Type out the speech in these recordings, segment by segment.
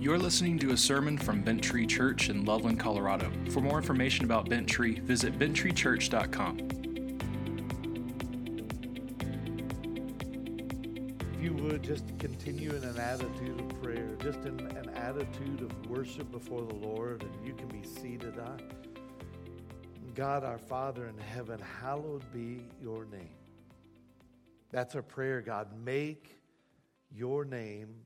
You're listening to a sermon from Bent Tree Church in Loveland, Colorado. For more information about Bent Tree, visit benttreechurch.com. If you would just continue in an attitude of prayer, just in an attitude of worship before the Lord, and you can be seated. I, God, our Father in heaven, hallowed be your name. That's our prayer, God. Make your name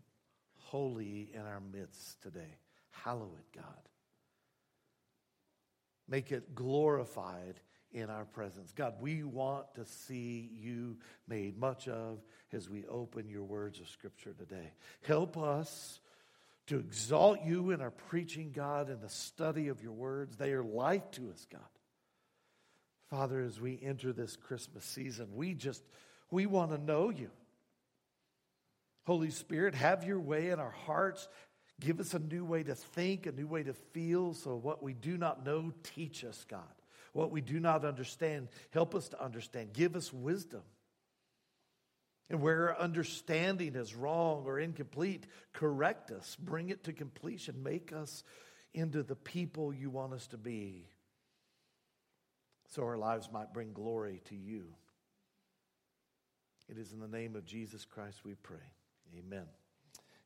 holy in our midst today. Hallow it, God. Make it glorified in our presence. God, we want to see you made much of as we open your words of Scripture today. Help us to exalt you in our preaching, God, in the study of your words. They are life to us, God. Father, as we enter this Christmas season, we just, we want to know you. Holy Spirit, have your way in our hearts. Give us a new way to think, a new way to feel. So, what we do not know, teach us, God. What we do not understand, help us to understand. Give us wisdom. And where our understanding is wrong or incomplete, correct us, bring it to completion, make us into the people you want us to be, so our lives might bring glory to you. It is in the name of Jesus Christ we pray. Amen.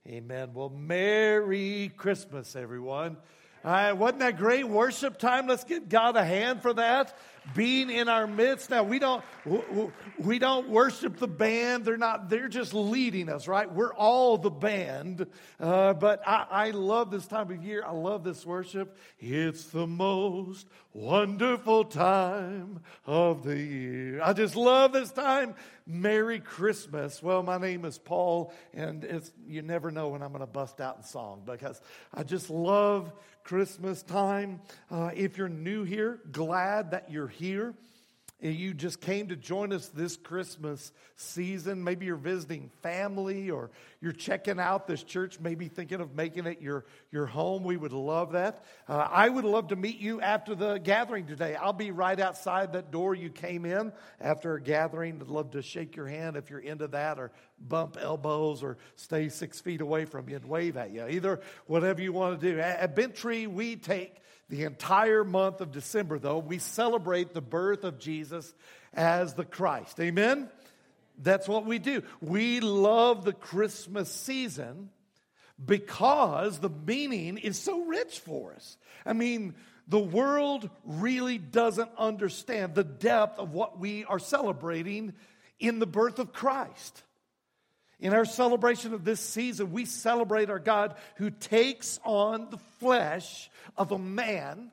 Amen. Well, Merry Christmas, everyone. Wasn't that great worship time? Let's give God a hand for that being in our midst. Now we don't we don't worship the band. They're not. They're just leading us, right? We're all the band. Uh, but I, I love this time of year. I love this worship. It's the most wonderful time of the year. I just love this time. Merry Christmas. Well, my name is Paul, and it's, you never know when I'm going to bust out in song because I just love Christmas time. Uh, if you're new here, glad that you're here. You just came to join us this Christmas season. Maybe you're visiting family or you're checking out this church, maybe thinking of making it your, your home. We would love that. Uh, I would love to meet you after the gathering today. I'll be right outside that door you came in after a gathering. I'd love to shake your hand if you're into that or bump elbows or stay six feet away from you and wave at you. Either whatever you want to do. At, Bent Tree, we take the entire month of December, though, we celebrate the birth of Jesus as the Christ. Amen? That's what we do. We love the Christmas season because the meaning is so rich for us. I mean, the world really doesn't understand the depth of what we are celebrating in the birth of Christ. In our celebration of this season, we celebrate our God who takes on the flesh of a man.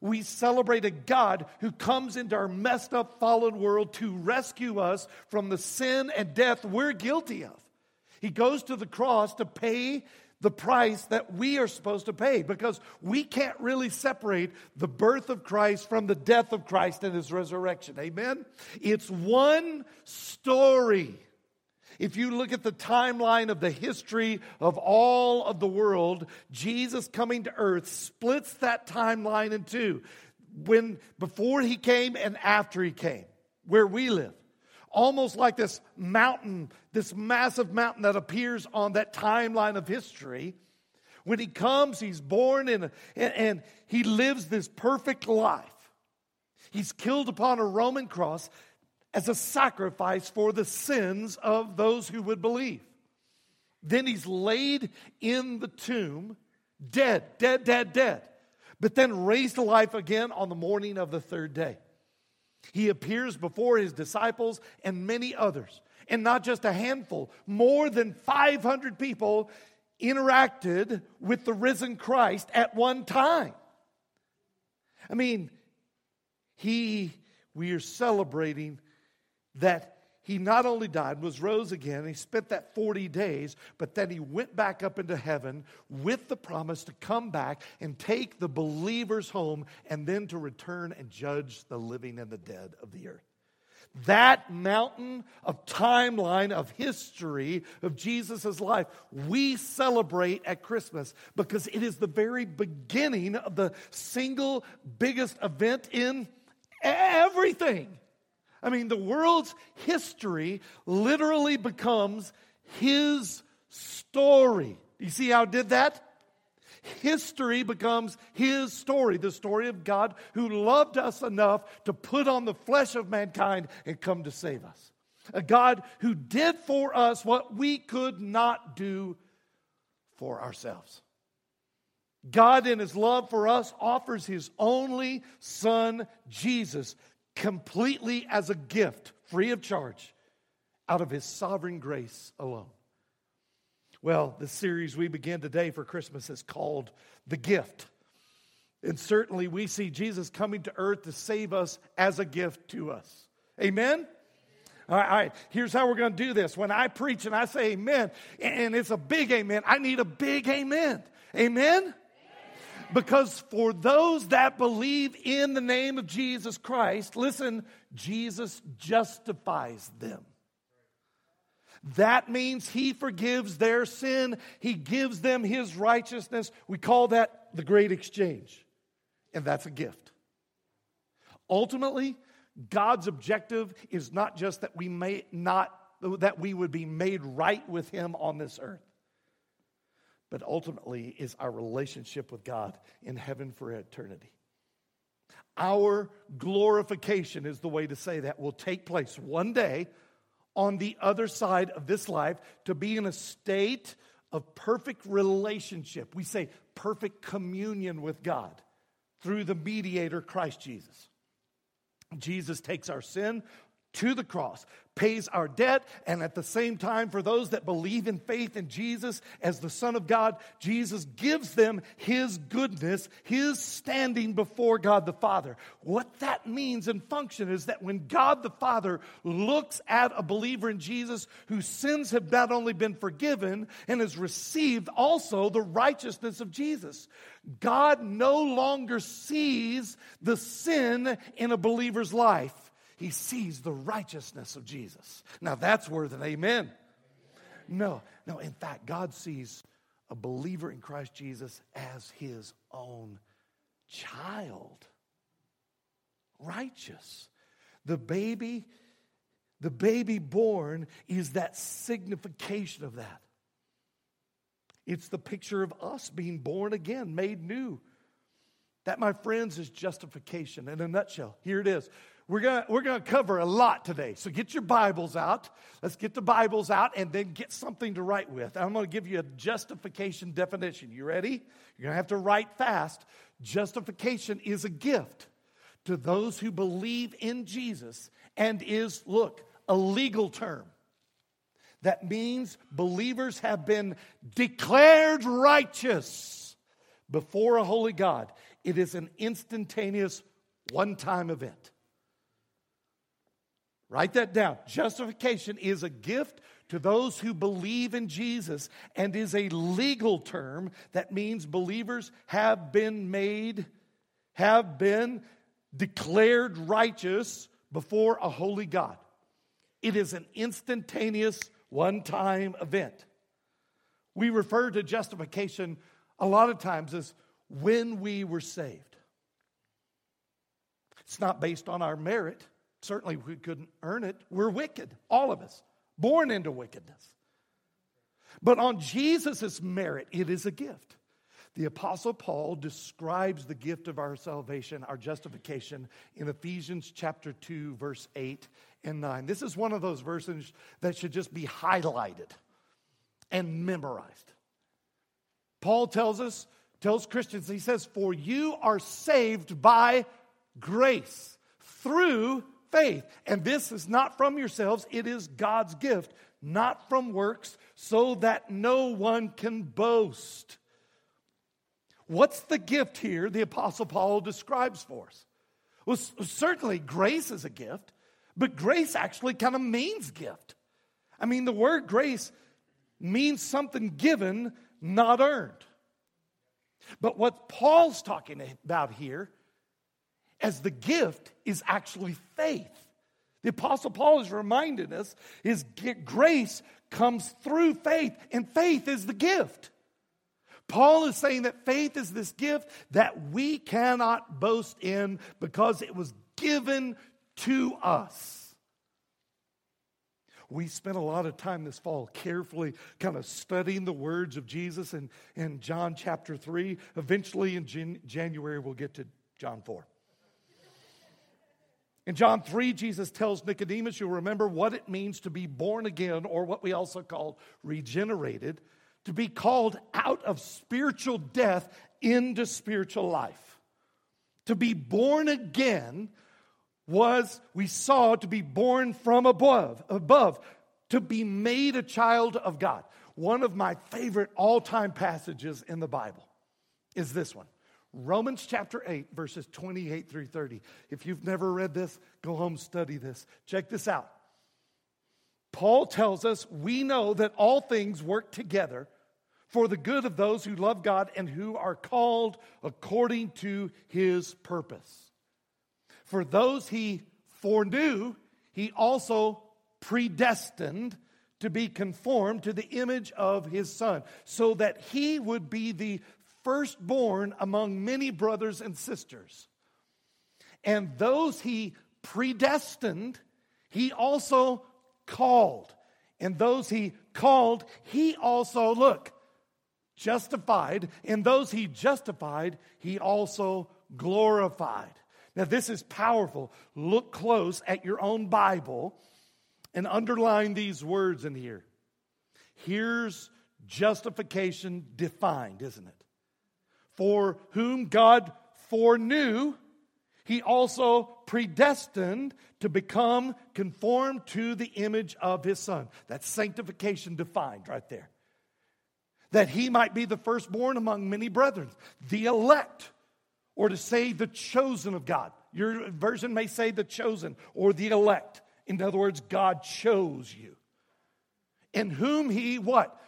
We celebrate a God who comes into our messed up, fallen world to rescue us from the sin and death we're guilty of. He goes to the cross to pay the price that we are supposed to pay because we can't really separate the birth of Christ from the death of Christ and his resurrection. Amen? It's one story. If you look at the timeline of the history of all of the world, Jesus coming to earth splits that timeline in two. When before he came and after he came, where we live. Almost like this mountain, this massive mountain that appears on that timeline of history. When he comes, he's born in a, and, and he lives this perfect life. He's killed upon a Roman cross as a sacrifice for the sins of those who would believe. Then he's laid in the tomb, dead, dead, dead, dead, but then raised to life again on the morning of the third day. He appears before his disciples and many others, and not just a handful, more than 500 people interacted with the risen Christ at one time. I mean, he, we are celebrating that he not only died, was rose again, he spent that 40 days, but then he went back up into heaven with the promise to come back and take the believers home and then to return and judge the living and the dead of the earth. That mountain of timeline of history of Jesus' life, we celebrate at Christmas because it is the very beginning of the single biggest event in everything. I mean, the world's history literally becomes his story. You see how it did that? history becomes his story, the story of God who loved us enough to put on the flesh of mankind and come to save us. A God who did for us what we could not do for ourselves. God, in his love for us, offers his only son, Jesus, completely as a gift, free of charge, out of his sovereign grace alone. Well, the series we begin today for Christmas is called The Gift. And certainly we see Jesus coming to earth to save us as a gift to us. Amen? All right, here's how we're going to do this. When I preach and I say amen, and it's a big amen, I need a big amen. Amen? Because for those that believe in the name of Jesus Christ, listen, Jesus justifies them. That means he forgives their sin, he gives them his righteousness. We call that the great exchange, and that's a gift. Ultimately, God's objective is not just that we may not that we would be made right with him on this earth but ultimately is our relationship with God in heaven for eternity. Our glorification is the way to say that will take place one day on the other side of this life to be in a state of perfect relationship. We say perfect communion with God through the mediator, Christ Jesus. Jesus takes our sin to the cross, pays our debt, and at the same time, for those that believe in faith in Jesus as the Son of God, Jesus gives them His goodness, His standing before God the Father. What that means and function is that when God the Father looks at a believer in Jesus whose sins have not only been forgiven and has received also the righteousness of Jesus, God no longer sees the sin in a believer's life he sees the righteousness of Jesus. Now that's worth an amen. No, no, in fact, God sees a believer in Christ Jesus as his own child. Righteous. The baby, the baby born is that signification of that. It's the picture of us being born again, made new. That, my friends, is justification in a nutshell. Here it is. We're going we're gonna cover a lot today. So get your Bibles out. Let's get the Bibles out and then get something to write with. I'm going to give you a justification definition. You ready? You're going to have to write fast. Justification is a gift to those who believe in Jesus and is, look, a legal term. That means believers have been declared righteous before a holy God. It is an instantaneous, one time event. Write that down. Justification is a gift to those who believe in Jesus and is a legal term that means believers have been made, have been declared righteous before a holy God. It is an instantaneous, one time event. We refer to justification a lot of times as when we were saved. It's not based on our merit. Certainly, we couldn't earn it. We're wicked, all of us, born into wickedness. But on Jesus' merit, it is a gift. The Apostle Paul describes the gift of our salvation, our justification, in Ephesians chapter 2, verse 8 and 9. This is one of those verses that should just be highlighted and memorized. Paul tells us, tells Christians, he says, For you are saved by grace through faith. And this is not from yourselves, it is God's gift, not from works, so that no one can boast. What's the gift here the Apostle Paul describes for us? Well, certainly grace is a gift, but grace actually kind of means gift. I mean, the word grace means something given, not earned. But what Paul's talking about here as the gift is actually faith. The Apostle Paul is reminding us his grace comes through faith, and faith is the gift. Paul is saying that faith is this gift that we cannot boast in because it was given to us. We spent a lot of time this fall carefully kind of studying the words of Jesus in, in John chapter 3. Eventually in Jan- January, we'll get to John 4. In John 3, Jesus tells Nicodemus, you'll remember what it means to be born again, or what we also call regenerated, to be called out of spiritual death into spiritual life. To be born again was, we saw, to be born from above, above, to be made a child of God. One of my favorite all time passages in the Bible is this one. Romans chapter 8, verses 28 through 30. If you've never read this, go home, study this. Check this out. Paul tells us we know that all things work together for the good of those who love God and who are called according to his purpose. For those he foreknew, he also predestined to be conformed to the image of his son, so that he would be the firstborn among many brothers and sisters. And those he predestined, he also called. And those he called, he also, look, justified. And those he justified, he also glorified. Now, this is powerful. Look close at your own Bible and underline these words in here. Here's justification defined, isn't it? For whom God foreknew, he also predestined to become conformed to the image of his son. That's sanctification defined right there. That he might be the firstborn among many brethren, the elect, or to say the chosen of God. Your version may say the chosen or the elect. In other words, God chose you. In whom he what?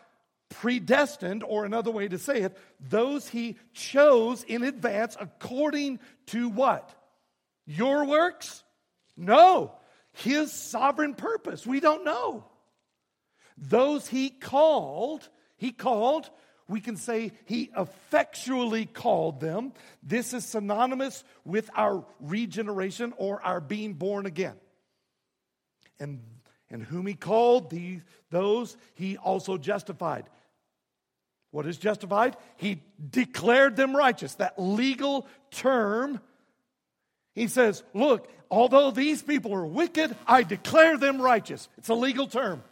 Predestined, or another way to say it, those he chose in advance according to what? Your works? No, his sovereign purpose. We don't know. Those he called, he called, we can say he effectually called them. This is synonymous with our regeneration or our being born again. And, and whom he called, these, those he also justified. What is justified? He declared them righteous. That legal term. He says, Look, although these people are wicked, I declare them righteous. It's a legal term.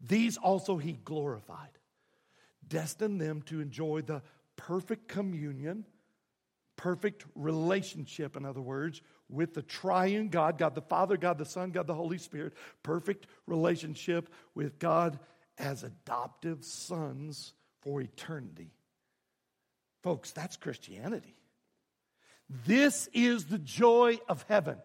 These also he glorified, destined them to enjoy the perfect communion, perfect relationship, in other words, with the triune God, God the Father, God the Son, God the Holy Spirit, perfect relationship with God as adoptive sons for eternity. Folks, that's Christianity. This is the joy of heaven.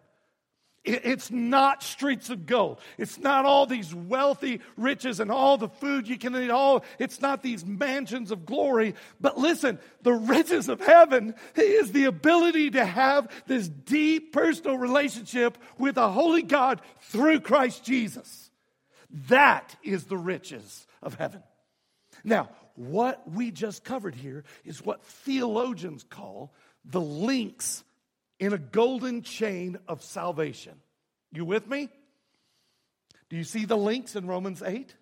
It's not streets of gold. It's not all these wealthy riches and all the food you can eat. All it's not these mansions of glory. But listen, the riches of heaven is the ability to have this deep personal relationship with a holy God through Christ Jesus. That is the riches of heaven. Now, what we just covered here is what theologians call the links in a golden chain of salvation. You with me? Do you see the links in Romans 8?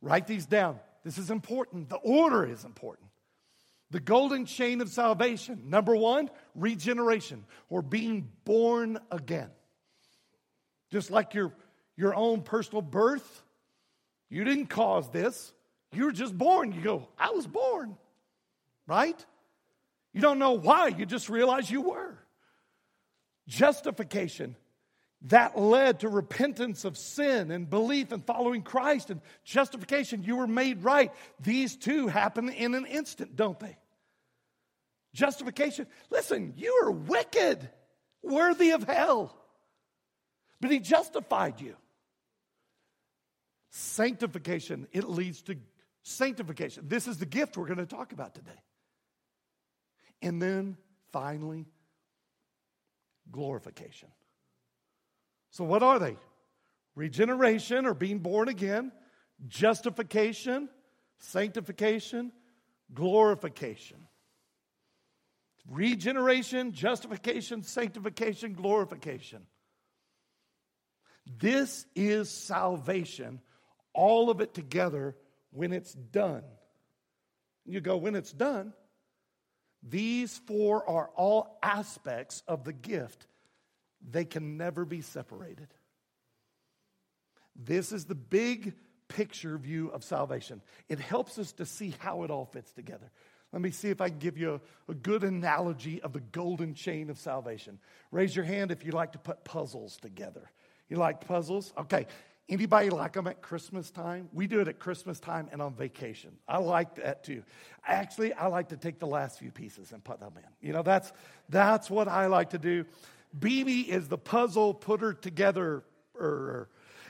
Write these down. This is important. The order is important. The golden chain of salvation. Number one, regeneration or being born again. Just like you're your own personal birth. You didn't cause this. You were just born. You go, I was born, right? You don't know why, you just realize you were. Justification. That led to repentance of sin and belief and following Christ and justification. You were made right. These two happen in an instant, don't they? Justification. Listen, you are wicked, worthy of hell. But he justified you. Sanctification, it leads to sanctification. This is the gift we're going to talk about today. And then finally, glorification. So, what are they? Regeneration or being born again, justification, sanctification, glorification. Regeneration, justification, sanctification, glorification. This is salvation, all of it together when it's done. You go, when it's done, these four are all aspects of the gift. They can never be separated. This is the big picture view of salvation. It helps us to see how it all fits together. Let me see if I can give you a, a, good analogy of the golden chain of salvation. Raise your hand if you like to put puzzles together. You like puzzles? Okay. Anybody like them at Christmas time? We do it at Christmas time and on vacation. I like that too. Actually, I like to take the last few pieces and put them in. You know, that's that's what I like to do. BB is the puzzle putter together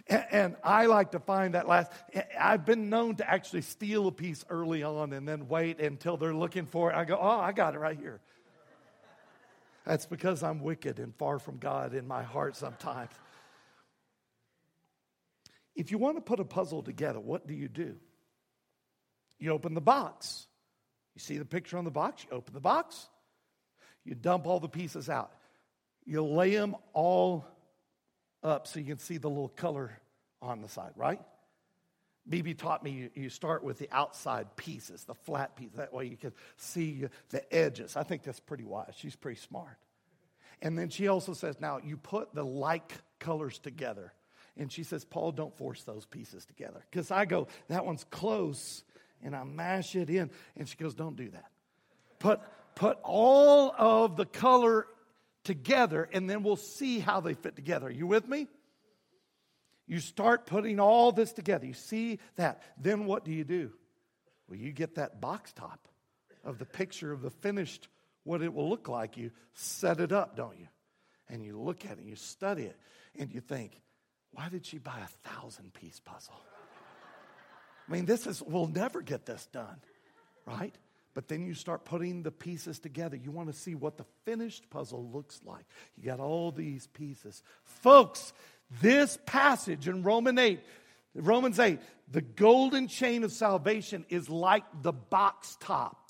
and, I like to find that last. I've been known to actually steal a piece early on and then wait until they're looking for it. I go, oh, I got it right here. That's because I'm wicked and far from God in my heart sometimes. If you want to put a puzzle together, what do you do? You open the box. You see the picture on the box, you open the box, you dump all the pieces out. You lay them all up so you can see the little color on the side, right? BB taught me you, you, start with the outside pieces, the flat pieces. That way you can see the edges. I think that's pretty wise. She's pretty smart. And then she also says, now you put the like colors together. And she says, Paul, don't force those pieces together. Because I go, that one's close, and I mash it in. And she goes, don't do that. Put, put all of the color together, and then we'll see how they fit together. Are you with me? You start putting all this together. You see that. Then what do you do? Well, you get that box top of the picture of the finished, what it will look like. You set it up, don't you? And you look at it, you study it, and you think, why did she buy a thousand piece puzzle? I mean, this is, we'll never get this done, right? But then you start putting the pieces together. You want to see what the finished puzzle looks like. You got all these pieces. Folks, this passage in Roman 8, Romans 8, the golden chain of salvation is like the box top.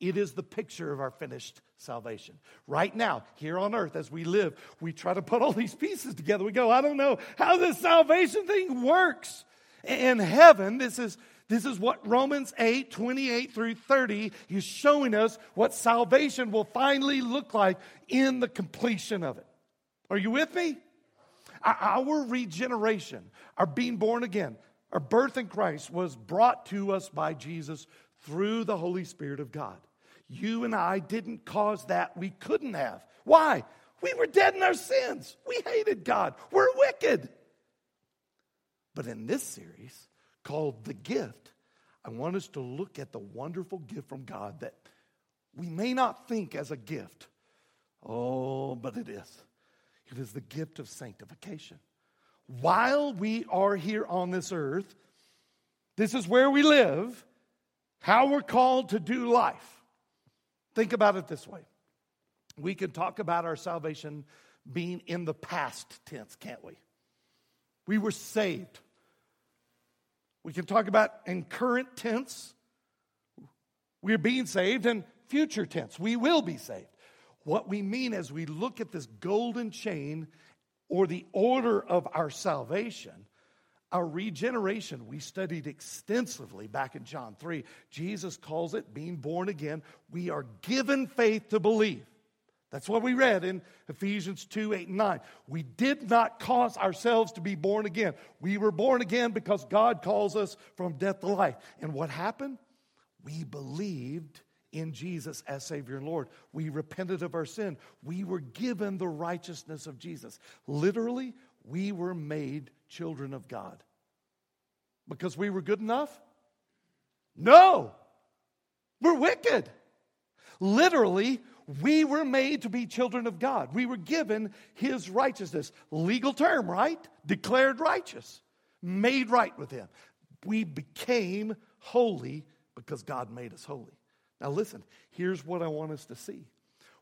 It is the picture of our finished salvation. Right now, here on earth, as we live, we try to put all these pieces together. We go, I don't know how this salvation thing works. In heaven, this is this is what Romans 8, 28 through 30 is showing us what salvation will finally look like in the completion of it. Are you with me? Our regeneration, our being born again, our birth in Christ was brought to us by Jesus through the Holy Spirit of God. You and I didn't cause that. We couldn't have. Why? We were dead in our sins. We hated God. We're wicked. But in this series, called The Gift, I want us to look at the wonderful gift from God that we may not think as a gift. Oh, but it is. It is the gift of sanctification. While we are here on this earth, this is where we live, how we're called to do life. Think about it this way. We can talk about our salvation being in the past tense, can't we? We were saved. We can talk about in current tense, we're being saved, and future tense, we will be saved. What we mean as we look at this golden chain or the order of our salvation, our regeneration, we studied extensively back in John 3. Jesus calls it being born again. We are given faith to believe. That's what we read in Ephesians 2 8 and 9. We did not cause ourselves to be born again. We were born again because God calls us from death to life. And what happened? We believed in Jesus as Savior and Lord. We repented of our sin. We were given the righteousness of Jesus. Literally, we were made children of God. Because we were good enough? No, we're wicked. Literally, we were made to be children of God. We were given His righteousness. Legal term, right? Declared righteous, made right with Him. We became holy because God made us holy. Now, listen, here's what I want us to see.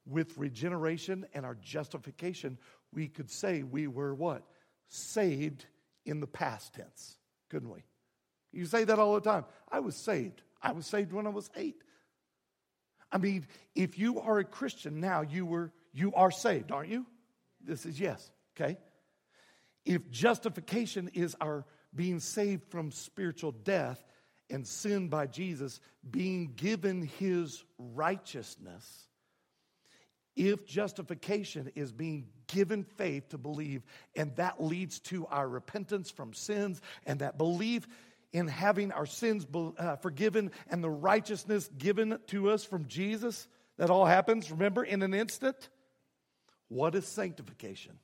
With regeneration and our justification, we could say we were what? Saved in the past tense, couldn't we? You say that all the time. I was saved. I was saved when I was eight. I mean, if you are a Christian now, you were you are saved, aren't you? This is yes, okay? If justification is our being saved from spiritual death and sin by Jesus, being given his righteousness, if justification is being given faith to believe, and that leads to our repentance from sins, and that belief in having our sins uh, forgiven and the righteousness given to us from Jesus, that all happens, remember, in an instant. What is sanctification?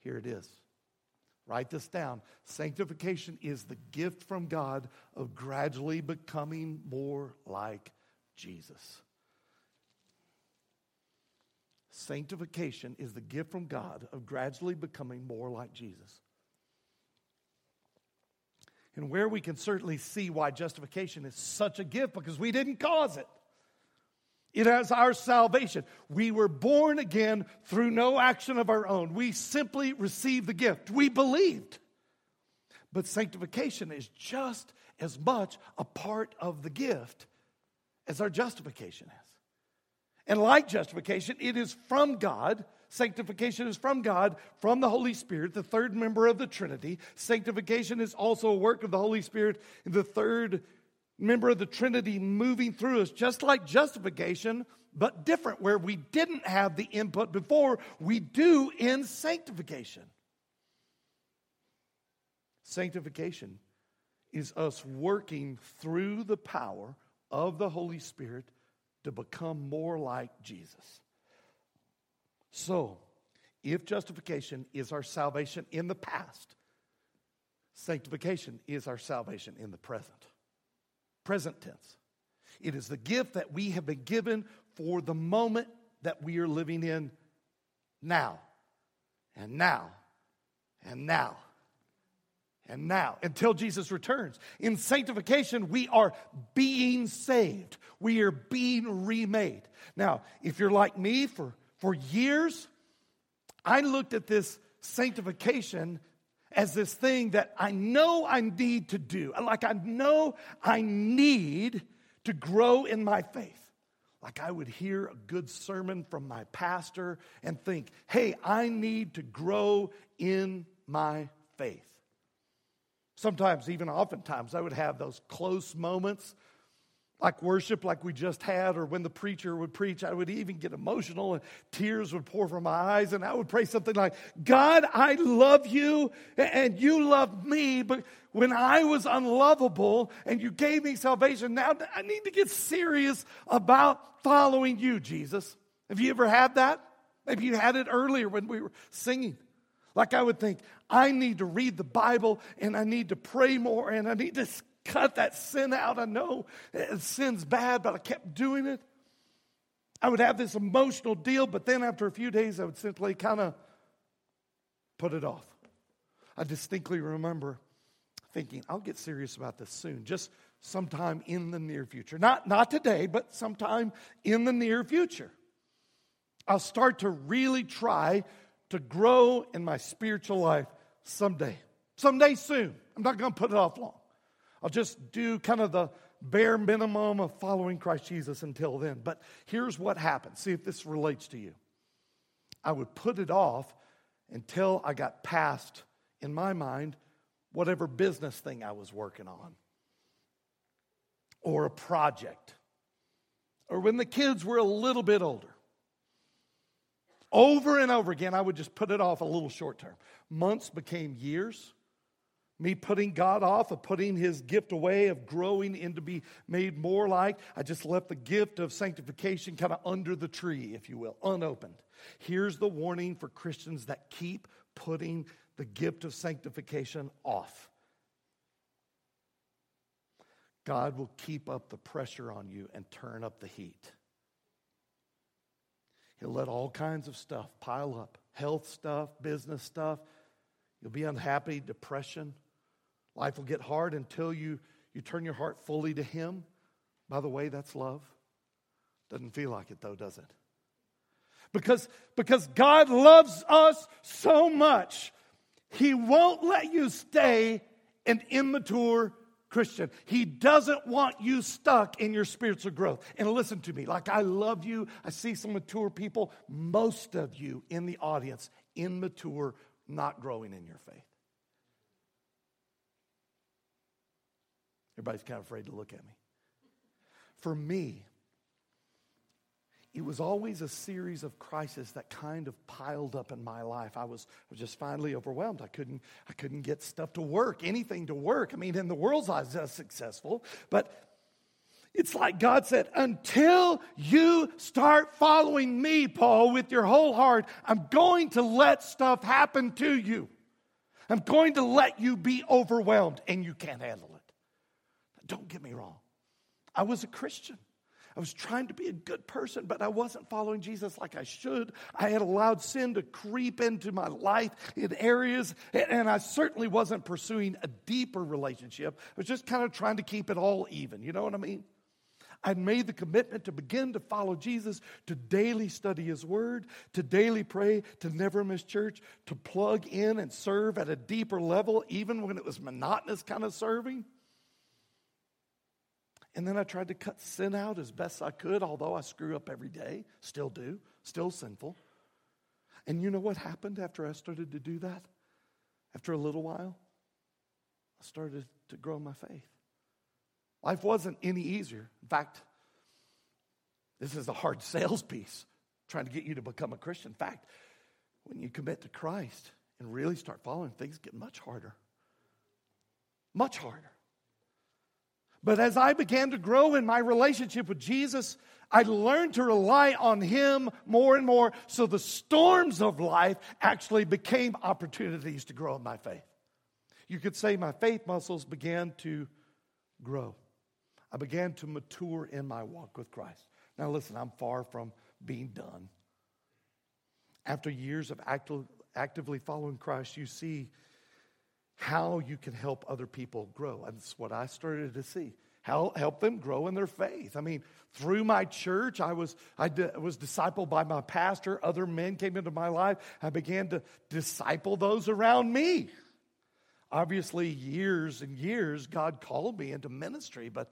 Here it is. Write this down. Sanctification is the gift from God of gradually becoming more like Jesus. Sanctification is the gift from God of gradually becoming more like Jesus. And where we can certainly see why justification is such a gift because we didn't cause it. It is our salvation. We were born again through no action of our own. We simply received the gift. We believed. But sanctification is just as much a part of the gift as our justification is. And like justification, it is from God. Sanctification is from God, from the Holy Spirit, the third member of the Trinity. Sanctification is also a work of the Holy Spirit, the third member of the Trinity moving through us, just like justification, but different, where we didn't have the input before, we do in sanctification. Sanctification is us working through the power of the Holy Spirit to become more like Jesus. So, if justification is our salvation in the past, sanctification is our salvation in the present. Present tense. It is the gift that we have been given for the moment that we are living in now, and now, and now and now until Jesus returns. In sanctification, we are being saved, we are being remade. Now, if you're like me for, for years, I looked at this sanctification as this thing that I know I need to do. Like I know I need to grow in my faith. Like I would hear a good sermon from my pastor and think, hey, I need to grow in my faith. Sometimes, even oftentimes, I would have those close moments like worship, like we just had, or when the preacher would preach, I would even get emotional and tears would pour from my eyes. And I would pray something like, God, I love you and you love me, but when I was unlovable and you gave me salvation, now I need to get serious about following you, Jesus. Have you ever had that? Maybe you had it earlier when we were singing. Like I would think, I need to read the Bible and I need to pray more and I need to cut that sin out. I know sin's bad, but I kept doing it. I would have this emotional deal, but then after a few days, I would simply kind of put it off. I distinctly remember thinking, I'll get serious about this soon, just sometime in the near future. Not, not today, but sometime in the near future. I'll start to really try to grow in my spiritual life someday. Someday soon. I'm not going to put it off long. I'll just do kind of the bare minimum of following Christ Jesus until then. But here's what happened. See if this relates to you. I would put it off until I got past, in my mind, whatever business thing I was working on, or a project, or when the kids were a little bit older. Over and over again, I would just put it off a little short term. Months became years. Me putting God off, of putting his gift away, of growing into be made more like. I just left the gift of sanctification kind of under the tree, if you will, unopened. Here's the warning for Christians that keep putting the gift of sanctification off. God will keep up the pressure on you and turn up the heat. He'll let all kinds of stuff pile up health stuff, business stuff. You'll be unhappy, depression. Life will get hard until you, you turn your heart fully to Him. By the way, that's love. Doesn't feel like it though, does it? Because, because God loves us so much, He won't let you stay an immature Christian. He doesn't want you stuck in your spiritual growth. And listen to me, like I love you, I see some mature people, most of you in the audience, immature not growing in your faith? Everybody's kind of afraid to look at me. For me, it was always a series of crises that kind of piled up in my life. I was, was just finally overwhelmed. I couldn't, I couldn't get stuff to work, anything to work. I mean, in the world's eyes, I was successful, but it's like God said, until you start following me, Paul, with your whole heart, I'm going to let stuff happen to you. I'm going to let you be overwhelmed, and you can't handle it. Don't get me wrong. I was a Christian. I was trying to be a good person, but I wasn't following Jesus like I should. I had allowed sin to creep into my life in areas, and I certainly wasn't pursuing a deeper relationship. I was just kind of trying to keep it all even. You know what I mean? I'd made the commitment to begin to follow Jesus, to daily study His Word, to daily pray, to never miss church, to plug in and serve at a deeper level, even when it was monotonous kind of serving. And then I tried to cut sin out as best I could, although I screw up every day, still do, still sinful. And you know what happened after I started to do that? After a little while, I started to grow my faith. Life wasn't any easier. In fact, this is a hard sales piece trying to get you to become a Christian. In fact, when you commit to Christ and really start following, things get much harder. Much harder. But as I began to grow in my relationship with Jesus, I learned to rely on Him more and more. So the storms of life actually became opportunities to grow in my faith. You could say my faith muscles began to grow. I began to mature in my walk with Christ. Now, listen, I'm far from being done. After years of active, actively following Christ, you see how you can help other people grow. And that's what I started to see. How help them grow in their faith. I mean, through my church, I was I was discipled by my pastor. Other men came into my life. I began to disciple those around me. Obviously, years and years, God called me into ministry, but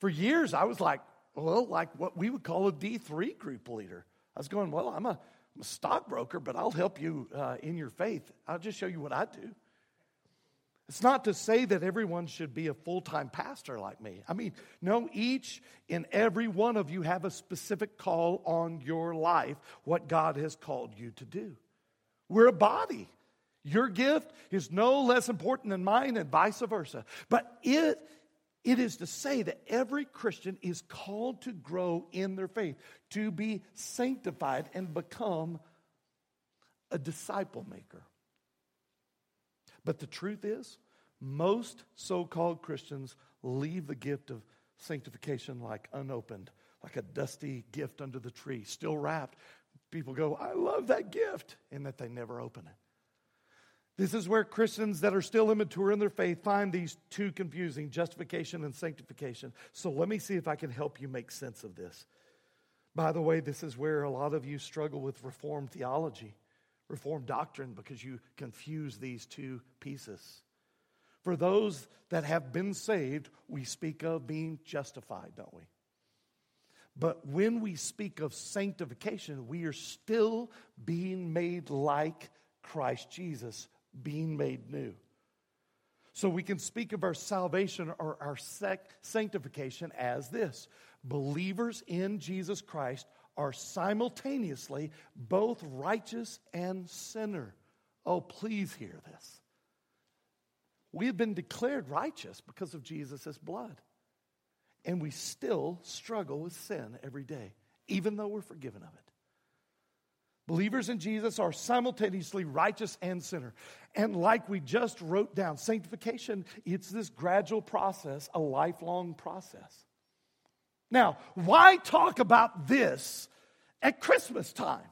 for years I was like, well, like what we would call a D3 group leader. I was going, well, I'm a, I'm a stockbroker, but I'll help you uh, in your faith. I'll just show you what I do. It's not to say that everyone should be a full time pastor like me. I mean, no, each and every one of you have a specific call on your life, what God has called you to do. We're a body. Your gift is no less important than mine, and vice versa. But it, it is to say that every Christian is called to grow in their faith, to be sanctified and become a disciple maker. But the truth is, most so called Christians leave the gift of sanctification like unopened, like a dusty gift under the tree, still wrapped. People go, I love that gift, and that they never open it. This is where Christians that are still immature in their faith find these two confusing justification and sanctification. So let me see if I can help you make sense of this. By the way, this is where a lot of you struggle with Reformed theology. Reformed doctrine because you confuse these two pieces. For those that have been saved, we speak of being justified, don't we? But when we speak of sanctification, we are still being made like Christ Jesus, being made new. So we can speak of our salvation or our sanctification as this believers in Jesus Christ are simultaneously both righteous and sinner. Oh, please hear this. We have been declared righteous because of Jesus' blood. And we still struggle with sin every day, even though we're forgiven of it. Believers in Jesus are simultaneously righteous and sinner. And like we just wrote down, sanctification, it's this gradual process, a lifelong process. Now, why talk about this at Christmas time?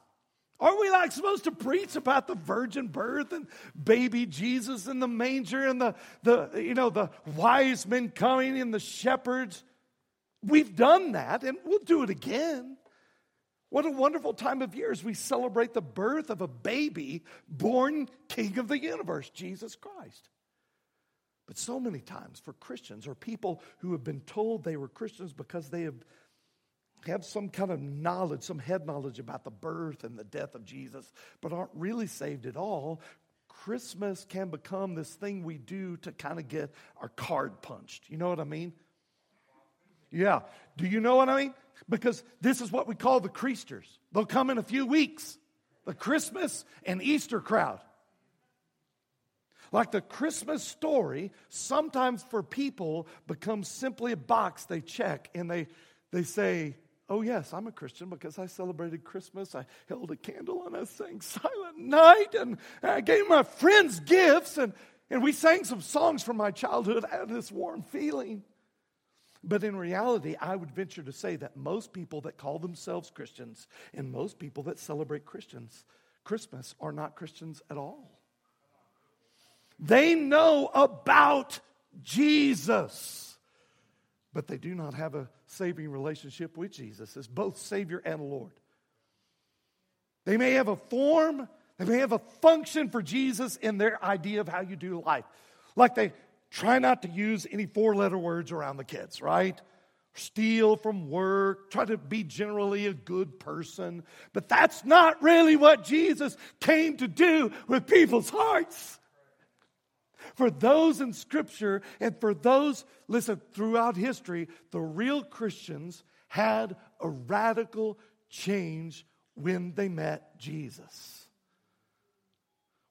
Are we like supposed to preach about the virgin birth and baby Jesus in the manger and the, the you know the wise men coming and the shepherds? We've done that and we'll do it again. What a wonderful time of year as we celebrate the birth of a baby born king of the universe, Jesus Christ. But so many times for Christians or people who have been told they were Christians because they have, have some kind of knowledge, some head knowledge about the birth and the death of Jesus, but aren't really saved at all, Christmas can become this thing we do to kind of get our card punched. You know what I mean? Yeah. Do you know what I mean? Because this is what we call the Creasters. They'll come in a few weeks. The Christmas and Easter crowd. Like the Christmas story, sometimes for people becomes simply a box they check and they, they say, Oh, yes, I'm a Christian because I celebrated Christmas. I held a candle and I sang Silent Night and I gave my friends gifts and, and we sang some songs from my childhood. I had this warm feeling. But in reality, I would venture to say that most people that call themselves Christians and most people that celebrate Christians, Christmas are not Christians at all. They know about Jesus, but they do not have a saving relationship with Jesus as both Savior and Lord. They may have a form, they may have a function for Jesus in their idea of how you do life. Like they try not to use any four letter words around the kids, right? Steal from work, try to be generally a good person. But that's not really what Jesus came to do with people's hearts. For those in Scripture and for those, listen, throughout history, the real Christians had a radical change when they met Jesus.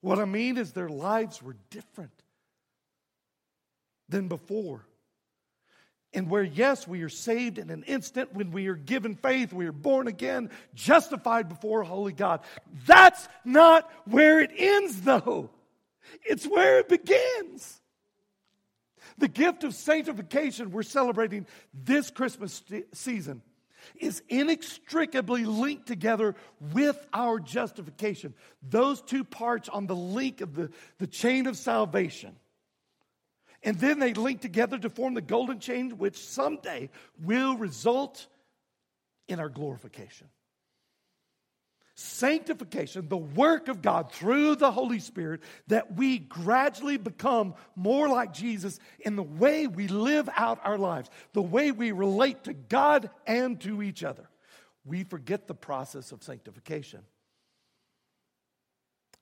What I mean is their lives were different than before. And where, yes, we are saved in an instant, when we are given faith, we are born again, justified before holy God. That's not where it ends, though. It's where it begins. The gift of sanctification we're celebrating this Christmas season is inextricably linked together with our justification. Those two parts on the link of the, the chain of salvation. And then they link together to form the golden chain, which someday will result in our glorification. Sanctification, the work of God through the Holy Spirit, that we gradually become more like Jesus in the way we live out our lives, the way we relate to God and to each other. We forget the process of sanctification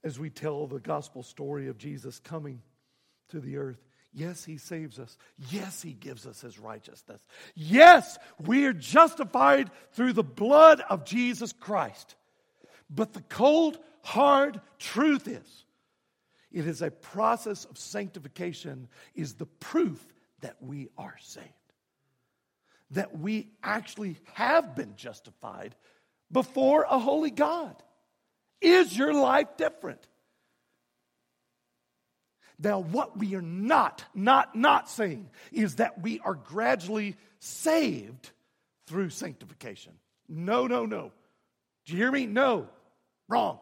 as we tell the gospel story of Jesus coming to the earth. Yes, he saves us. Yes, he gives us his righteousness. Yes, we are justified through the blood of Jesus Christ. But the cold, hard truth is, it is a process of sanctification, is the proof that we are saved. That we actually have been justified before a holy God. Is your life different? Now, what we are not, not, not saying is that we are gradually saved through sanctification. No, no, no. Do you hear me? No. Wrong.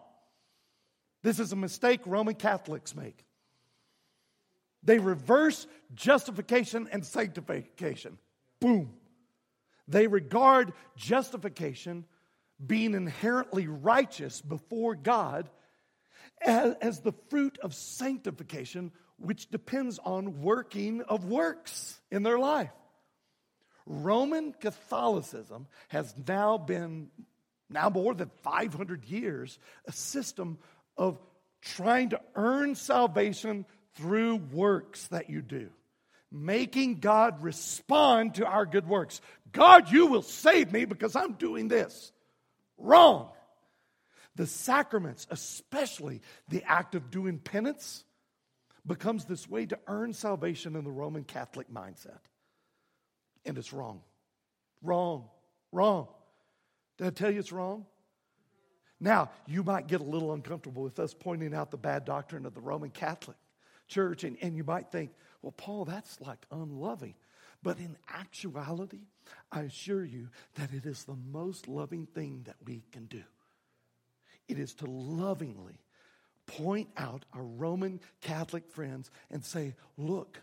This is a mistake Roman Catholics make. They reverse justification and sanctification. Boom. They regard justification being inherently righteous before God as, as the fruit of sanctification, which depends on working of works in their life. Roman Catholicism has now been, now more than 500 years, a system of trying to earn salvation through works that you do, making God respond to our good works. God, you will save me because I'm doing this. Wrong. The sacraments, especially the act of doing penance, becomes this way to earn salvation in the Roman Catholic mindset. And it's wrong. Wrong. Wrong. Did I tell you it's wrong? Now, you might get a little uncomfortable with us pointing out the bad doctrine of the Roman Catholic Church, and, and you might think, well, Paul, that's like unloving. But in actuality, I assure you that it is the most loving thing that we can do. It is to lovingly point out our Roman Catholic friends and say, look,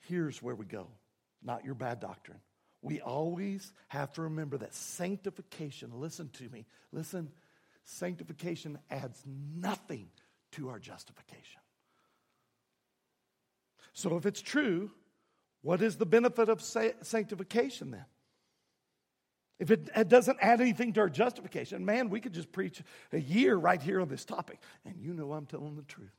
here's where we go, not your bad doctrine. We always have to remember that sanctification, listen to me, listen, sanctification adds nothing to our justification. So if it's true, what is the benefit of sanctification then? If it, doesn't add anything to our justification, man, we could just preach a year right here on this topic. And you know I'm telling the truth.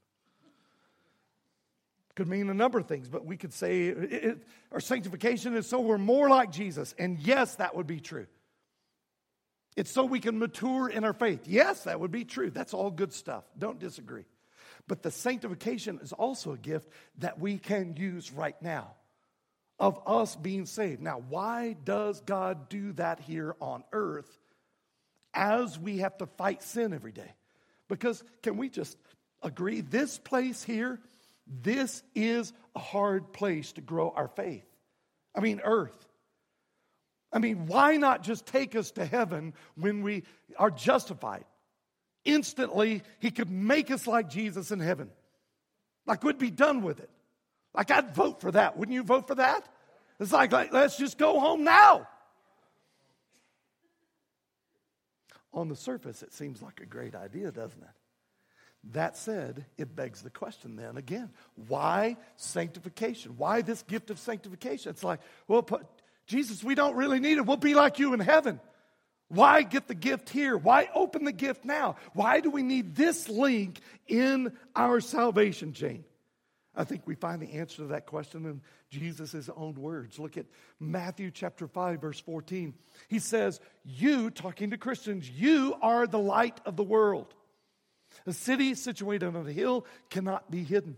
Could mean a number of things, but we could say it, it, our sanctification is so we're more like Jesus. And yes, that would be true. It's so we can mature in our faith. Yes, that would be true. That's all good stuff. Don't disagree. But the sanctification is also a gift that we can use right now of us being saved. Now, why does God do that here on earth as we have to fight sin every day? Because can we just agree this place here, this is a hard place to grow our faith? I mean, earth. I mean, why not just take us to heaven when we are justified? Instantly, He could make us like Jesus in heaven. Like we'd be done with it. Like, I'd vote for that. Wouldn't you vote for that? It's like, like let's just go home now. On the surface, it seems like a great idea, doesn't it? That said, it begs the question then again why sanctification? Why this gift of sanctification? It's like, well, Jesus, we don't really need it. We'll be like you in heaven. Why get the gift here? Why open the gift now? Why do we need this link in our salvation chain? I think we find the answer to that question in Jesus' own words. Look at Matthew chapter 5, verse 14. He says, You, talking to Christians, you are the light of the world. A city situated on a hill cannot be hidden.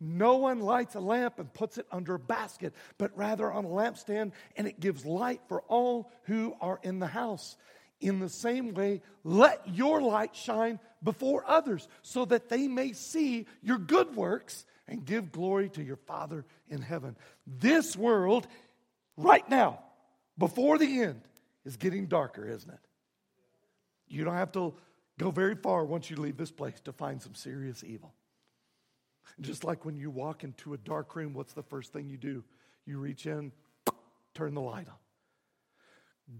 No one lights a lamp and puts it under a basket, but rather on a lampstand, and it gives light for all who are in the house. In the same way, let your light shine before others so that they may see your good works and give glory to your Father in heaven. This world, right now, before the end, is getting darker, isn't it? You don't have to go very far once you leave this place to find some serious evil. Just like when you walk into a dark room, what's the first thing you do? You reach in, turn the light on.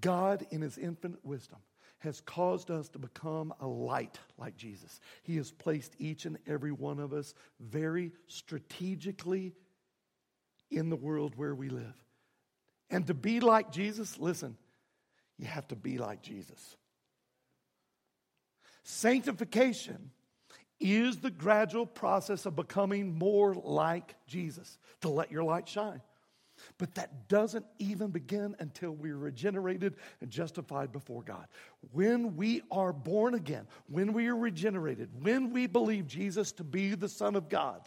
God, in His infinite wisdom, has caused us to become a light like Jesus. He has placed each and every one of us very strategically in the world where we live. And to be like Jesus, listen, you have to be like Jesus. Sanctification is the gradual process of becoming more like Jesus, to let your light shine. But that doesn't even begin until we're regenerated and justified before God. When we are born again, when we are regenerated, when we believe Jesus to be the Son of God,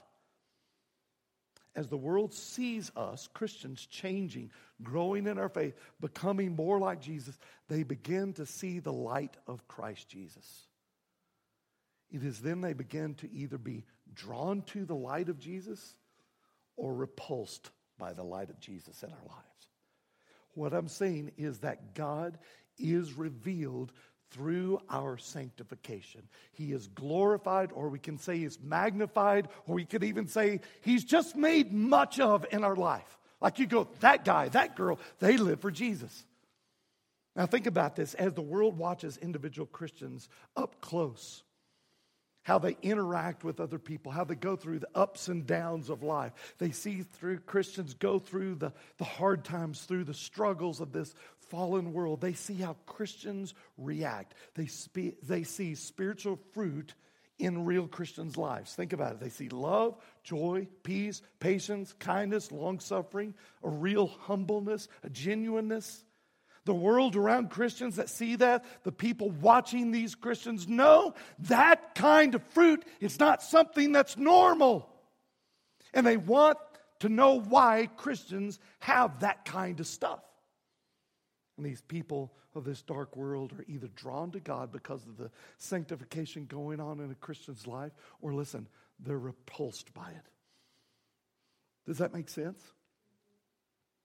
as the world sees us, Christians, changing, growing in our faith, becoming more like Jesus, they begin to see the light of Christ Jesus. It is then they begin to either be drawn to the light of Jesus or repulsed by the light of Jesus in our lives. What I'm saying is that God is revealed through our sanctification. He is glorified, or we can say He's magnified, or we could even say He's just made much of in our life. Like you go, that guy, that girl, they live for Jesus. Now think about this as the world watches individual Christians up close how they interact with other people, how they go through the ups and downs of life. They see through Christians go through the, the hard times, through the struggles of this fallen world. They see how Christians react. They, spe- they see spiritual fruit in real Christians' lives. Think about it. They see love, joy, peace, patience, kindness, long suffering, a real humbleness, a genuineness. The world around Christians that see that, the people watching these Christians know that kind of fruit is not something that's normal. And they want to know why Christians have that kind of stuff. And these people of this dark world are either drawn to God because of the sanctification going on in a Christian's life, or listen, they're repulsed by it. Does that make sense?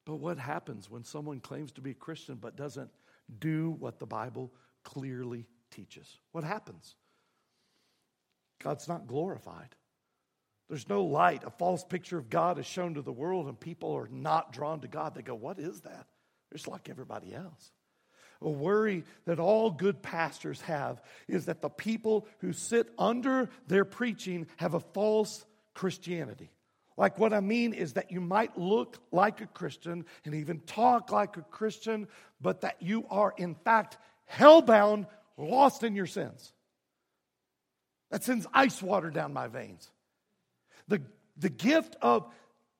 But what happens when someone claims to be a Christian but doesn't do what the Bible clearly teaches? What happens? God's not glorified. There's no light. A false picture of God is shown to the world, and people are not drawn to God. They go, What is that? They're just like everybody else. A worry that all good pastors have is that the people who sit under their preaching have a false Christianity Like, what I mean is that you might look like a Christian and even talk like a Christian, but that you are, in fact, hellbound, lost in your sins. That sends ice water down my veins. The, the gift of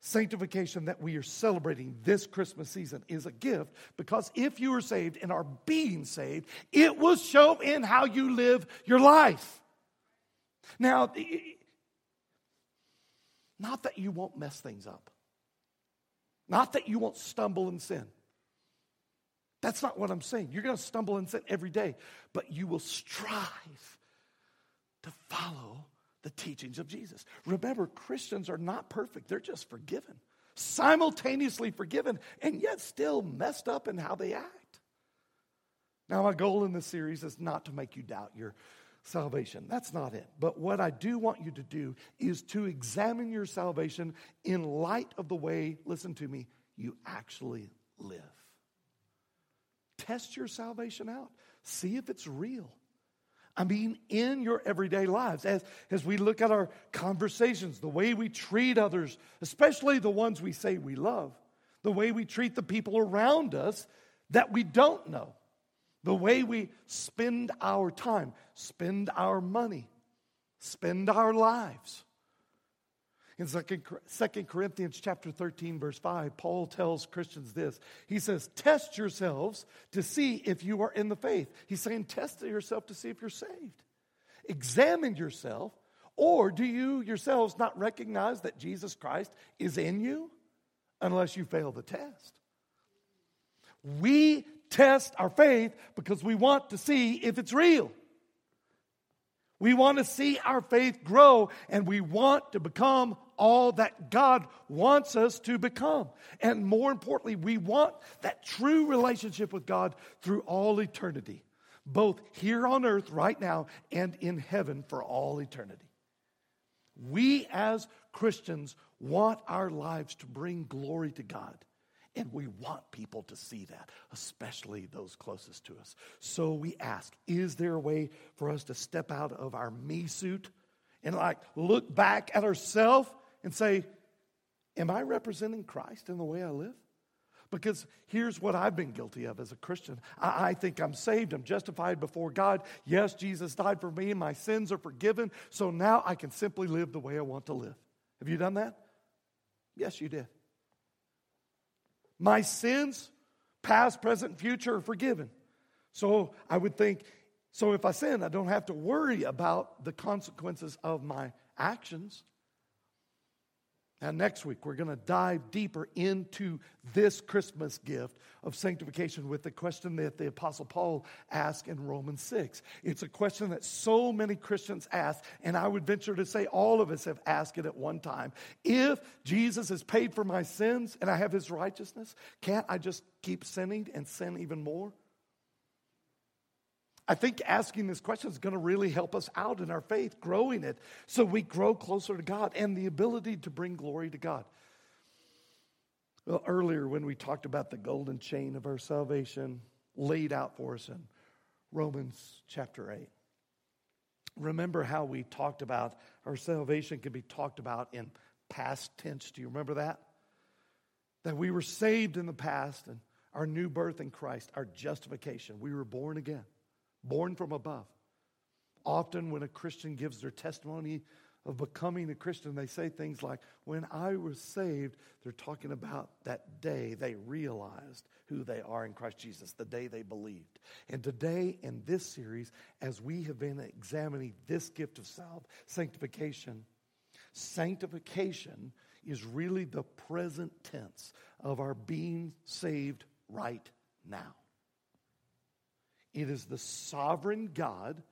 sanctification that we are celebrating this Christmas season is a gift because if you are saved and are being saved, it will show in how you live your life. Now, not that you won't mess things up, not that you won't stumble and sin. That's not what I'm saying. You're going to stumble and sin every day, but you will strive to follow the teachings of Jesus. Remember, Christians are not perfect, they're just forgiven, simultaneously forgiven, and yet still messed up in how they act. Now, my goal in this series is not to make you doubt your salvation. That's not it. But what I do want you to do is to examine your salvation in light of the way, listen to me, you actually live. Test your salvation out, see if it's real. I mean, in your everyday lives, as, as we look at our conversations, the way we treat others, especially the ones we say we love, the way we treat the people around us that we don't know, the way we spend our time, spend our money, spend our lives. In 2 Corinthians chapter 13, verse 5, Paul tells Christians this. He says, Test yourselves to see if you are in the faith. He's saying, Test yourself to see if you're saved. Examine yourself, or do you yourselves not recognize that Jesus Christ is in you unless you fail the test? We test our faith because we want to see if it's real. We want to see our faith grow and we want to become all that God wants us to become. And more importantly, we want that true relationship with God through all eternity, both here on earth right now and in heaven for all eternity. We as Christians want our lives to bring glory to God. And we want people to see that, especially those closest to us. So we ask, is there a way for us to step out of our me suit and like look back at ourselves and say, Am I representing Christ in the way I live? Because here's what I've been guilty of as a Christian. I, I, think I'm saved, I'm justified before God. Yes, Jesus died for me, and my sins are forgiven. So now I can simply live the way I want to live. Have you done that? Yes, you did. My sins, past, present, future, are forgiven. So I would think, so if I sin, I don't have to worry about the consequences of my actions. Now, next week, we're going to dive deeper into this Christmas gift of sanctification with the question that the Apostle Paul asked in Romans 6. It's a question that so many Christians ask, and I would venture to say all of us have asked it at one time. If Jesus has paid for my sins and I have his righteousness, can't I just keep sinning and sin even more? I think asking this question is going to really help us out in our faith, growing it so we grow closer to God and the ability to bring glory to God. Well, earlier when we talked about the golden chain of our salvation laid out for us in Romans chapter 8. Remember how we talked about our salvation can be talked about in past tense. Do you remember that? That we were saved in the past and our new birth in Christ, our justification. We were born again born from above. Often, when a Christian gives their testimony of becoming a Christian, they say things like, When I was saved, they're talking about that day they realized who they are in Christ Jesus, the day they believed. And today, in this series, as we have been examining this gift of self, sanctification, sanctification is really the present tense of our being saved right now. It is the sovereign God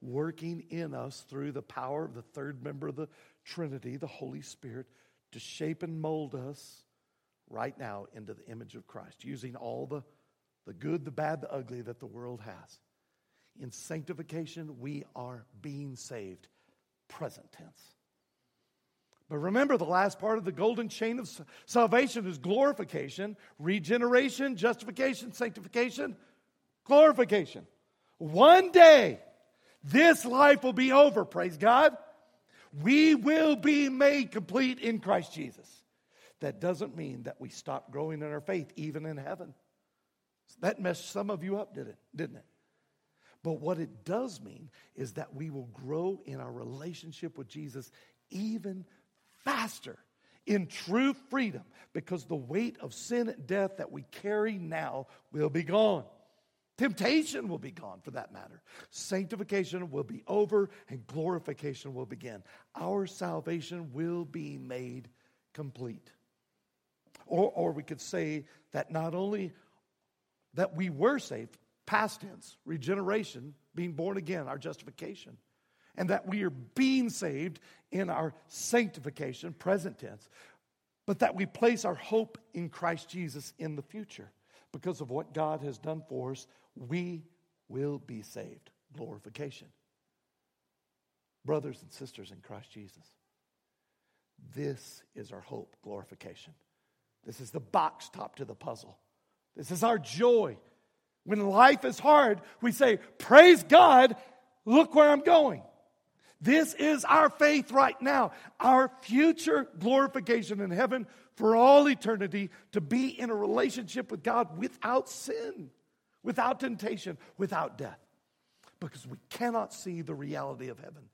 working in us through the power of the third member of the Trinity, the Holy Spirit, to shape and mold us right now into the image of Christ, using all the, the good, the bad, the ugly that the world has. In sanctification, we are being saved, present tense. But remember, the last part of the golden chain of salvation is glorification, regeneration, justification, sanctification, glorification. One day, this life will be over, praise God. We will be made complete in Christ Jesus. That doesn't mean that we stop growing in our faith, even in heaven. That messed some of you up, did it? Didn't it? But what it does mean is that we will grow in our relationship with Jesus even faster in true freedom because the weight of sin and death that we carry now will be gone. Temptation will be gone for that matter. Sanctification will be over and glorification will begin. Our salvation will be made complete. Or, or we could say that not only that we were saved, past tense, regeneration, being born again, our justification, and that we are being saved in our sanctification, present tense, but that we place our hope in Christ Jesus in the future. Because of what God has done for us, we will be saved. Glorification. Brothers and sisters in Christ Jesus, this is our hope, glorification. This is the box top to the puzzle. This is our joy. When life is hard, we say, Praise God, look where I'm going. This is our faith right now, our future glorification in heaven for all eternity to be in a relationship with God without sin, without temptation, without death. Because we cannot see the reality of heaven.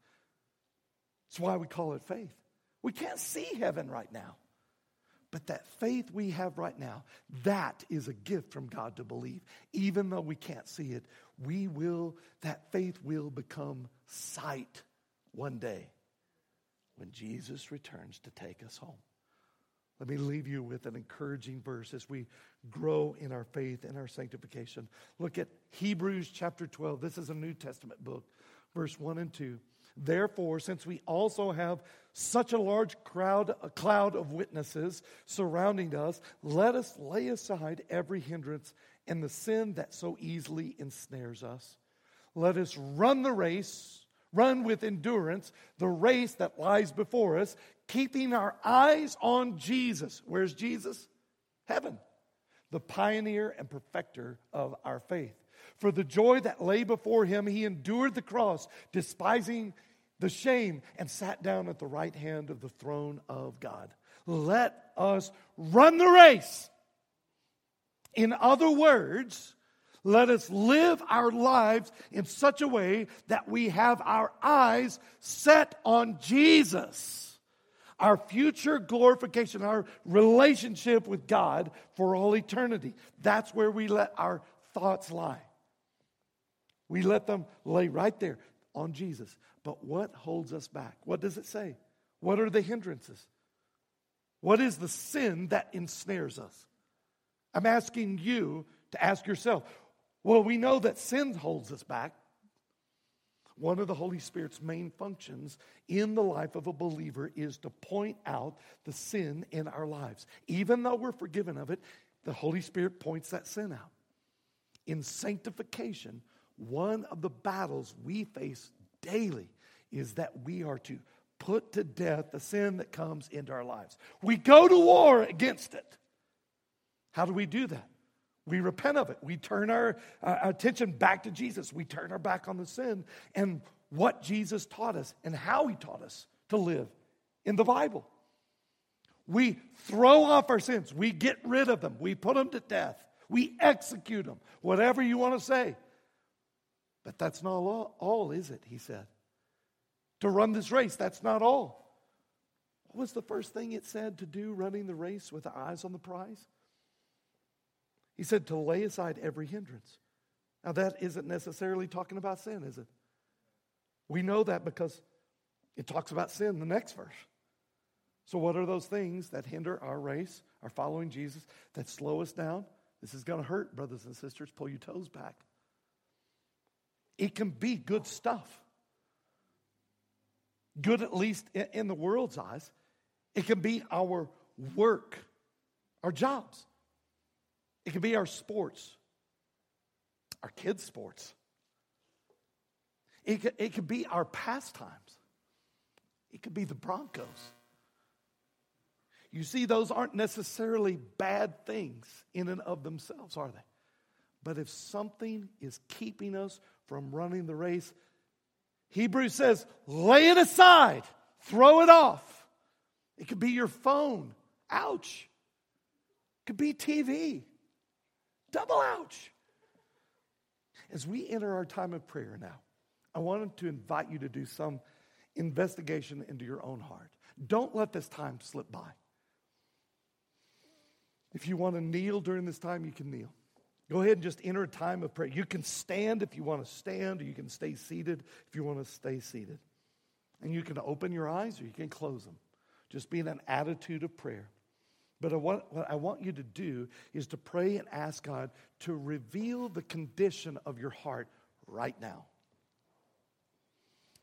That's why we call it faith. We can't see heaven right now. But that faith we have right now, that is a gift from God to believe. Even though we can't see it, we will, that faith will become sight one day when Jesus returns to take us home. Let me leave you with an encouraging verse as we grow in our faith and our sanctification. Look at Hebrews chapter 12. This is a New Testament book, verse 1 and 2. Therefore, since we also have such a large crowd, a cloud of witnesses surrounding us, let us lay aside every hindrance and the sin that so easily ensnares us. Let us run the race, run with endurance the race that lies before us, keeping our eyes on Jesus. Where's Jesus? Heaven, the pioneer and perfecter of our faith. For the joy that lay before him, he endured the cross, despising the shame, and sat down at the right hand of the throne of God. Let us run the race. In other words, let us live our lives in such a way that we have our eyes set on Jesus, our future glorification, our relationship with God for all eternity. That's where we let our thoughts lie. We let them lay right there on Jesus. But what holds us back? What does it say? What are the hindrances? What is the sin that ensnares us? I'm asking you to ask yourself. Well, we know that sin holds us back. One of the Holy Spirit's main functions in the life of a believer is to point out the sin in our lives. Even though we're forgiven of it, the Holy Spirit points that sin out. In sanctification, one of the battles we face daily is that we are to put to death the sin that comes into our lives. We go to war against it. How do we do that? We repent of it. We turn our uh, attention back to Jesus. We turn our back on the sin and what Jesus taught us and how he taught us to live in the Bible. We throw off our sins. We get rid of them. We put them to death. We execute them. Whatever you want to say. But that's not all, all, is it? He said. To run this race, that's not all. What was the first thing it said to do running the race with the eyes on the prize? He said to lay aside every hindrance. Now, that isn't necessarily talking about sin, is it? We know that because it talks about sin in the next verse. So, what are those things that hinder our race, our following Jesus, that slow us down? This is going to hurt, brothers and sisters. Pull your toes back. It can be good stuff. Good, at least in the world's eyes. It can be our work, our jobs. It could be our sports, our kids' sports. It could, it could be our pastimes. It could be the Broncos. You see, those aren't necessarily bad things in and of themselves, are they? But if something is keeping us from running the race. Hebrews says, lay it aside. Throw it off. It could be your phone. Ouch. It could be TV. Double ouch. As we enter our time of prayer now, I wanted to invite you to do some investigation into your own heart. Don't let this time slip by. If you want to kneel during this time, you can kneel. Go ahead and just enter a time of prayer. You can stand if you want to stand, or you can stay seated if you want to stay seated. And you can open your eyes or you can close them. Just be in an attitude of prayer. But what I want you to do is to pray and ask God to reveal the condition of your heart right now.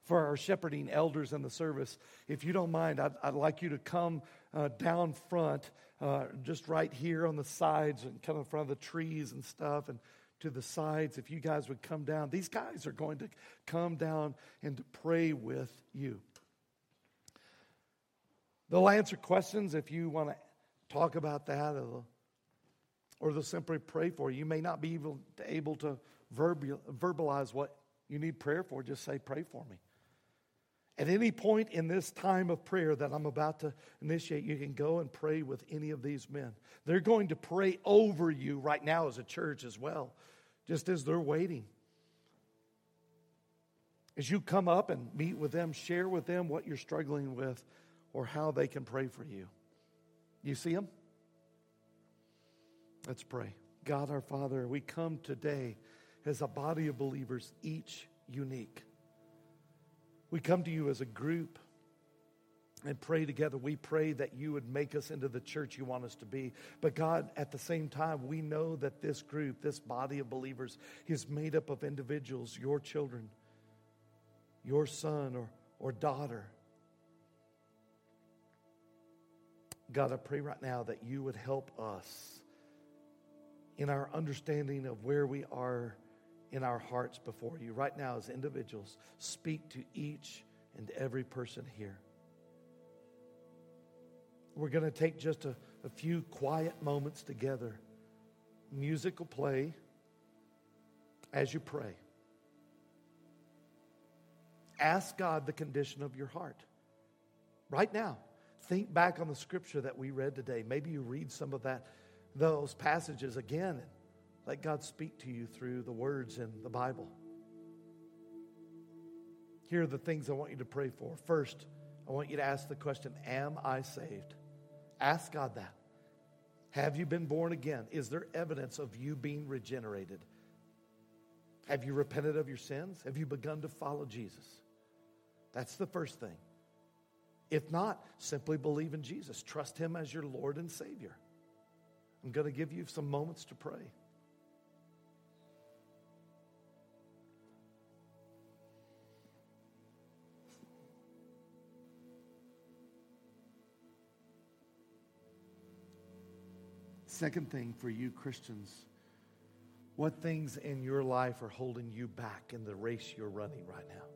For our shepherding elders in the service, if you don't mind, I'd, I'd like you to come uh, down front, uh, just right here on the sides and come in front of the trees and stuff, and to the sides. If you guys would come down, these guys are going to come down and to pray with you. They'll answer questions if you want to talk about that, or, or they'll simply pray for you. You may not be able to verbalize what you need prayer for. Just say, Pray for me. At any point in this time of prayer that I'm about to initiate, you can go and pray with any of these men. They're going to pray over you right now as a church as well, just as they're waiting. As you come up and meet with them, share with them what you're struggling with or how they can pray for you. You see them? Let's pray. God our Father, we come today as a body of believers, each unique. We come to you as a group and pray together. We pray that you would make us into the church you want us to be. But God, at the same time, we know that this group, this body of believers, is made up of individuals, your children, your son or, or daughter God, I pray right now that you would help us in our understanding of where we are in our hearts before you. Right now, as individuals, speak to each and every person here. We're going to take just a, a few quiet moments together. Music will play as you pray. Ask God the condition of your heart right now think back on the scripture that we read today. Maybe you read some of that, those passages again, and let God speak to you through the words in the Bible. Here are the things I want you to pray for. First, I want you to ask the question Am I saved? Ask God that. Have you been born again? Is there evidence of you being regenerated? Have you repented of your sins? Have you begun to follow Jesus? That's the first thing. If not, simply believe in Jesus. Trust Him as your Lord and Savior. I'm going to give you some moments to pray. Second thing for you Christians, what things in your life are holding you back in the race you're running right now?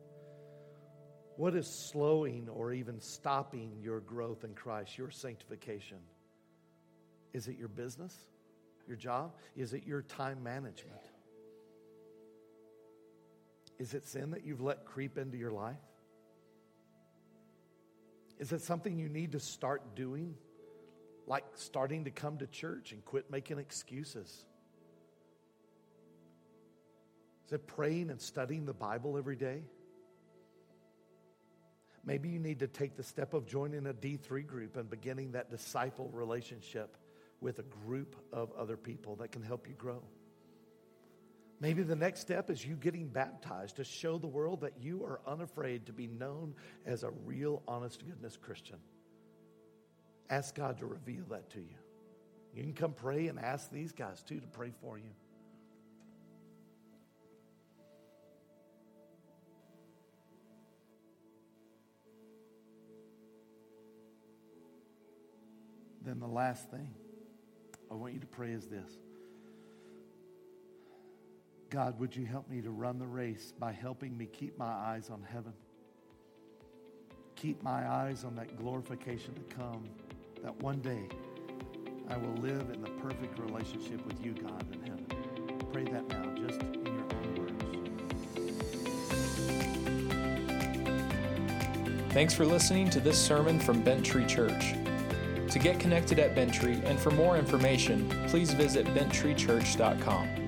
What is slowing or even stopping your growth in Christ, your sanctification? Is it your business, your job? Is it your time management? Is it sin that you've let creep into your life? Is it something you need to start doing? Like starting to come to church and quit making excuses? Is it praying and studying the Bible every day? Maybe you need to take the step of joining a D3 group and beginning that disciple relationship with a group of other people that can help you grow. Maybe the next step is you getting baptized to show the world that you are unafraid to be known as a real, honest goodness Christian. Ask God to reveal that to you. You can come pray and ask these guys too to pray for you. Then the last thing I want you to pray is this God, would you help me to run the race by helping me keep my eyes on heaven? Keep my eyes on that glorification to come, that one day I will live in the perfect relationship with you, God, in heaven. Pray that now, just in your own words. Thanks for listening to this sermon from Bent Tree Church. To get connected at Bent Tree and for more information, please visit benttreechurch.com.